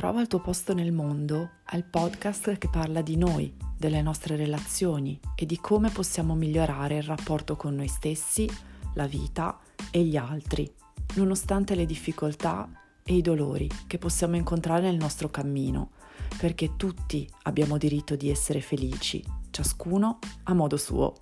Trova il tuo posto nel mondo al podcast che parla di noi, delle nostre relazioni e di come possiamo migliorare il rapporto con noi stessi, la vita e gli altri, nonostante le difficoltà e i dolori che possiamo incontrare nel nostro cammino, perché tutti abbiamo diritto di essere felici, ciascuno a modo suo.